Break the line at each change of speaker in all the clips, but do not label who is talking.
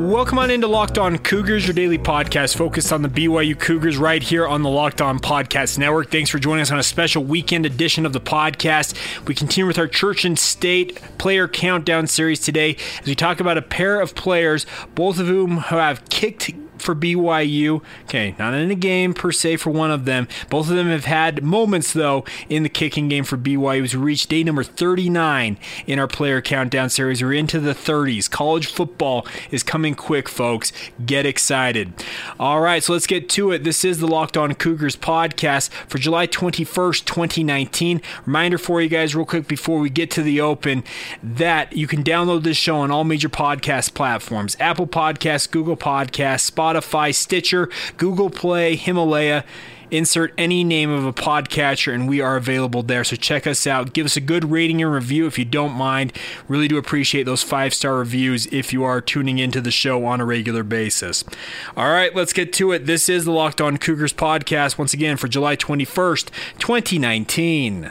Welcome on into Locked On Cougars, your daily podcast focused on the BYU Cougars right here on the Locked On Podcast Network. Thanks for joining us on a special weekend edition of the podcast. We continue with our Church and State player countdown series today as we talk about a pair of players, both of whom have kicked for BYU. Okay, not in a game per se for one of them. Both of them have had moments, though, in the kicking game for BYU as we reach day number 39 in our player countdown series. We're into the 30s. College football is coming quick, folks. Get excited. All right, so let's get to it. This is the Locked On Cougars podcast for July 21st, 2019. Reminder for you guys, real quick, before we get to the open, that you can download this show on all major podcast platforms Apple Podcasts, Google Podcasts, Spotify. Spotify, Stitcher, Google Play, Himalaya. Insert any name of a podcatcher, and we are available there. So check us out. Give us a good rating and review if you don't mind. Really do appreciate those five star reviews if you are tuning into the show on a regular basis. All right, let's get to it. This is the Locked On Cougars podcast once again for July 21st, 2019.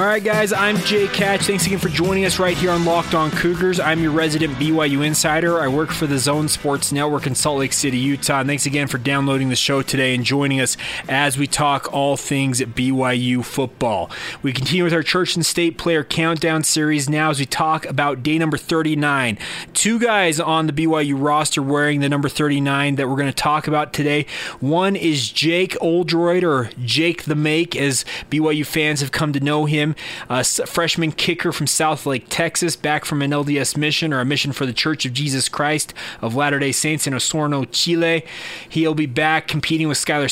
All right, guys, I'm Jake Hatch. Thanks again for joining us right here on Locked On Cougars. I'm your resident BYU insider. I work for the Zone Sports Network in Salt Lake City, Utah. And thanks again for downloading the show today and joining us as we talk all things BYU football. We continue with our Church and State Player Countdown series now as we talk about day number 39. Two guys on the BYU roster wearing the number 39 that we're going to talk about today. One is Jake Oldroyd, or Jake the Make, as BYU fans have come to know him a freshman kicker from Southlake, Texas, back from an LDS mission or a mission for the Church of Jesus Christ of Latter day Saints in Osorno, Chile. He'll be back competing with Skylar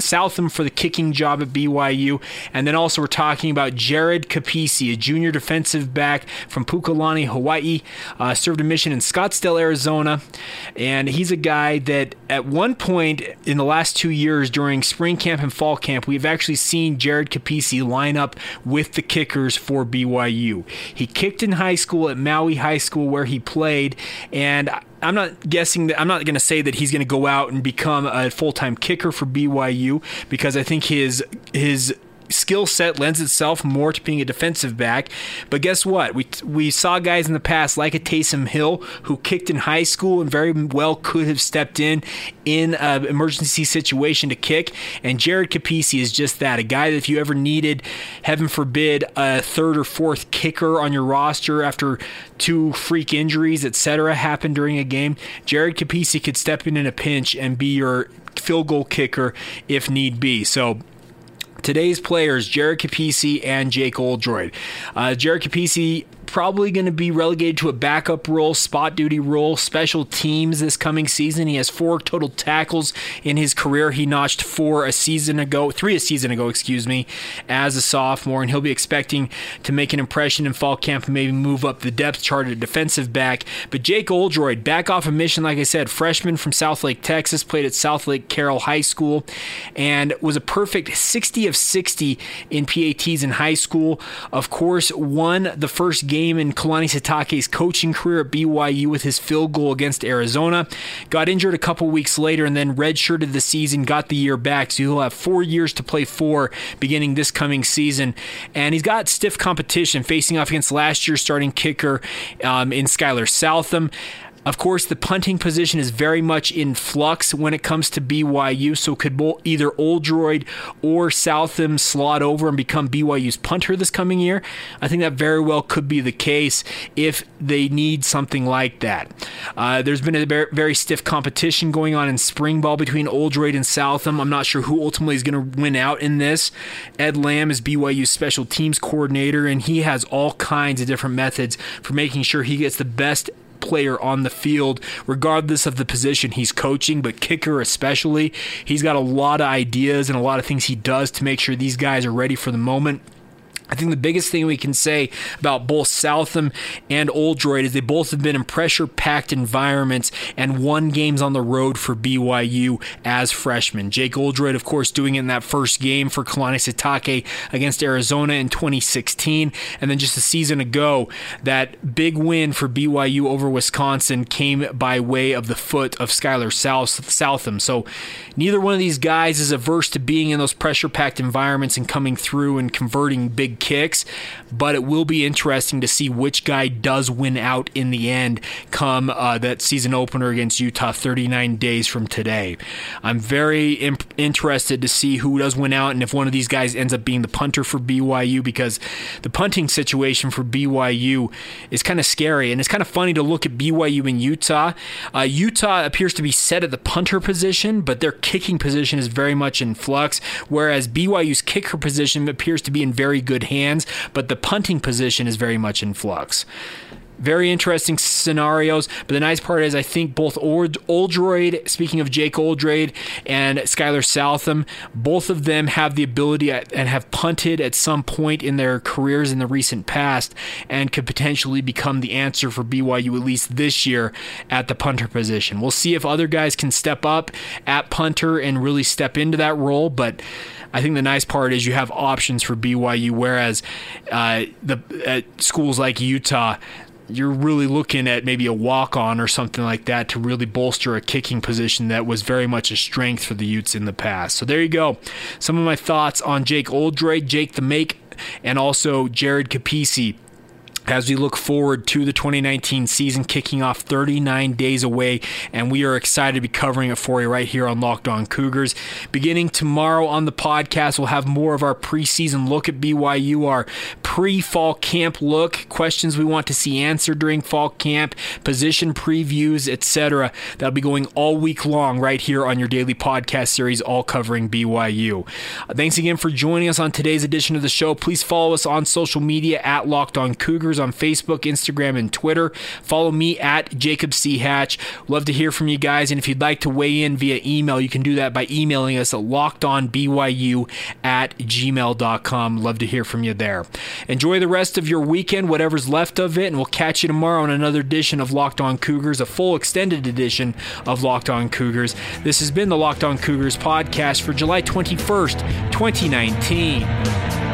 Southam for the kicking job at BYU. And then also, we're talking about Jared Kapisi, a junior defensive back from Pukalani, Hawaii, uh, served a mission in Scottsdale, Arizona. And he's a guy that at one point in the last two years during spring camp and fall camp, we've actually seen Jared Kapisi line up with the kickers for BYU. He kicked in high school at Maui High School where he played, and I'm not guessing that I'm not going to say that he's going to go out and become a full-time kicker for BYU because I think his his skill set lends itself more to being a defensive back. But guess what? We we saw guys in the past like a Taysom Hill who kicked in high school and very well could have stepped in in an emergency situation to kick. And Jared Kapisi is just that a guy that if you ever needed, heaven forbid, a third or fourth kicker on your roster after two freak injuries, etc., happened during a game, Jared Kapisi could step in in a pinch and be your field goal kicker if need be. So Today's players, Jared Kapisi and Jake Oldroyd. Uh, Jared Kapisi probably going to be relegated to a backup role, spot duty role, special teams this coming season. He has four total tackles in his career. He notched four a season ago, three a season ago, excuse me, as a sophomore, and he'll be expecting to make an impression in fall camp and maybe move up the depth chart at defensive back. But Jake Oldroyd, back off a mission, like I said, freshman from Southlake, Texas, played at Southlake Carroll High School, and was a perfect 60 of 60 in PATs in high school. Of course, won the first game game in Kalani Sitake's coaching career at BYU with his field goal against Arizona. Got injured a couple weeks later and then redshirted the season, got the year back. So he'll have four years to play for beginning this coming season. And he's got stiff competition facing off against last year's starting kicker um, in Skylar Southam. Of course, the punting position is very much in flux when it comes to BYU, so could either Oldroyd or Southam slot over and become BYU's punter this coming year? I think that very well could be the case if they need something like that. Uh, there's been a very stiff competition going on in spring ball between Oldroyd and Southam. I'm not sure who ultimately is going to win out in this. Ed Lamb is BYU's special teams coordinator, and he has all kinds of different methods for making sure he gets the best player on the field, regardless of the position he's coaching, but kicker especially. He's got a lot of ideas and a lot of things he does to make sure these guys are ready for the moment. I think the biggest thing we can say about both Southam and Oldroyd is they both have been in pressure packed environments and won games on the road for BYU as freshmen. Jake Oldroyd, of course, doing it in that first game for Kalani Sitake against Arizona in 2016. And then just a season ago, that big win for BYU over Wisconsin came by way of the foot of Skylar South, Southam. So neither one of these guys is averse to being in those pressure packed environments and coming through and converting big kicks, but it will be interesting to see which guy does win out in the end come uh, that season opener against Utah 39 days from today. I'm very imp- interested to see who does win out and if one of these guys ends up being the punter for BYU because the punting situation for BYU is kind of scary and it's kind of funny to look at BYU and Utah. Uh, Utah appears to be set at the punter position, but their kicking position is very much in flux, whereas BYU's kicker position appears to be in very good hands, but the punting position is very much in flux. Very interesting scenarios. But the nice part is, I think both Old, Oldroyd, speaking of Jake Oldroyd and Skylar Southam, both of them have the ability and have punted at some point in their careers in the recent past and could potentially become the answer for BYU at least this year at the punter position. We'll see if other guys can step up at punter and really step into that role, but. I think the nice part is you have options for BYU, whereas uh, the at schools like Utah, you're really looking at maybe a walk on or something like that to really bolster a kicking position that was very much a strength for the Utes in the past. So there you go. Some of my thoughts on Jake Oldroyd, Jake the Make, and also Jared Kapisi as we look forward to the 2019 season kicking off 39 days away, and we are excited to be covering it for you right here on Locked On Cougars. Beginning tomorrow on the podcast, we'll have more of our preseason look at BYU, our pre fall camp look, questions we want to see answered during fall camp, position previews, etc. That'll be going all week long right here on your daily podcast series, all covering BYU. Thanks again for joining us on today's edition of the show. Please follow us on social media at Locked On Cougars on Facebook, Instagram, and Twitter. Follow me at Jacob C. Hatch. Love to hear from you guys. And if you'd like to weigh in via email, you can do that by emailing us at lockedonbyu at gmail.com. Love to hear from you there. Enjoy the rest of your weekend, whatever's left of it, and we'll catch you tomorrow on another edition of Locked On Cougars, a full extended edition of Locked On Cougars. This has been the Locked On Cougars podcast for July 21st, 2019.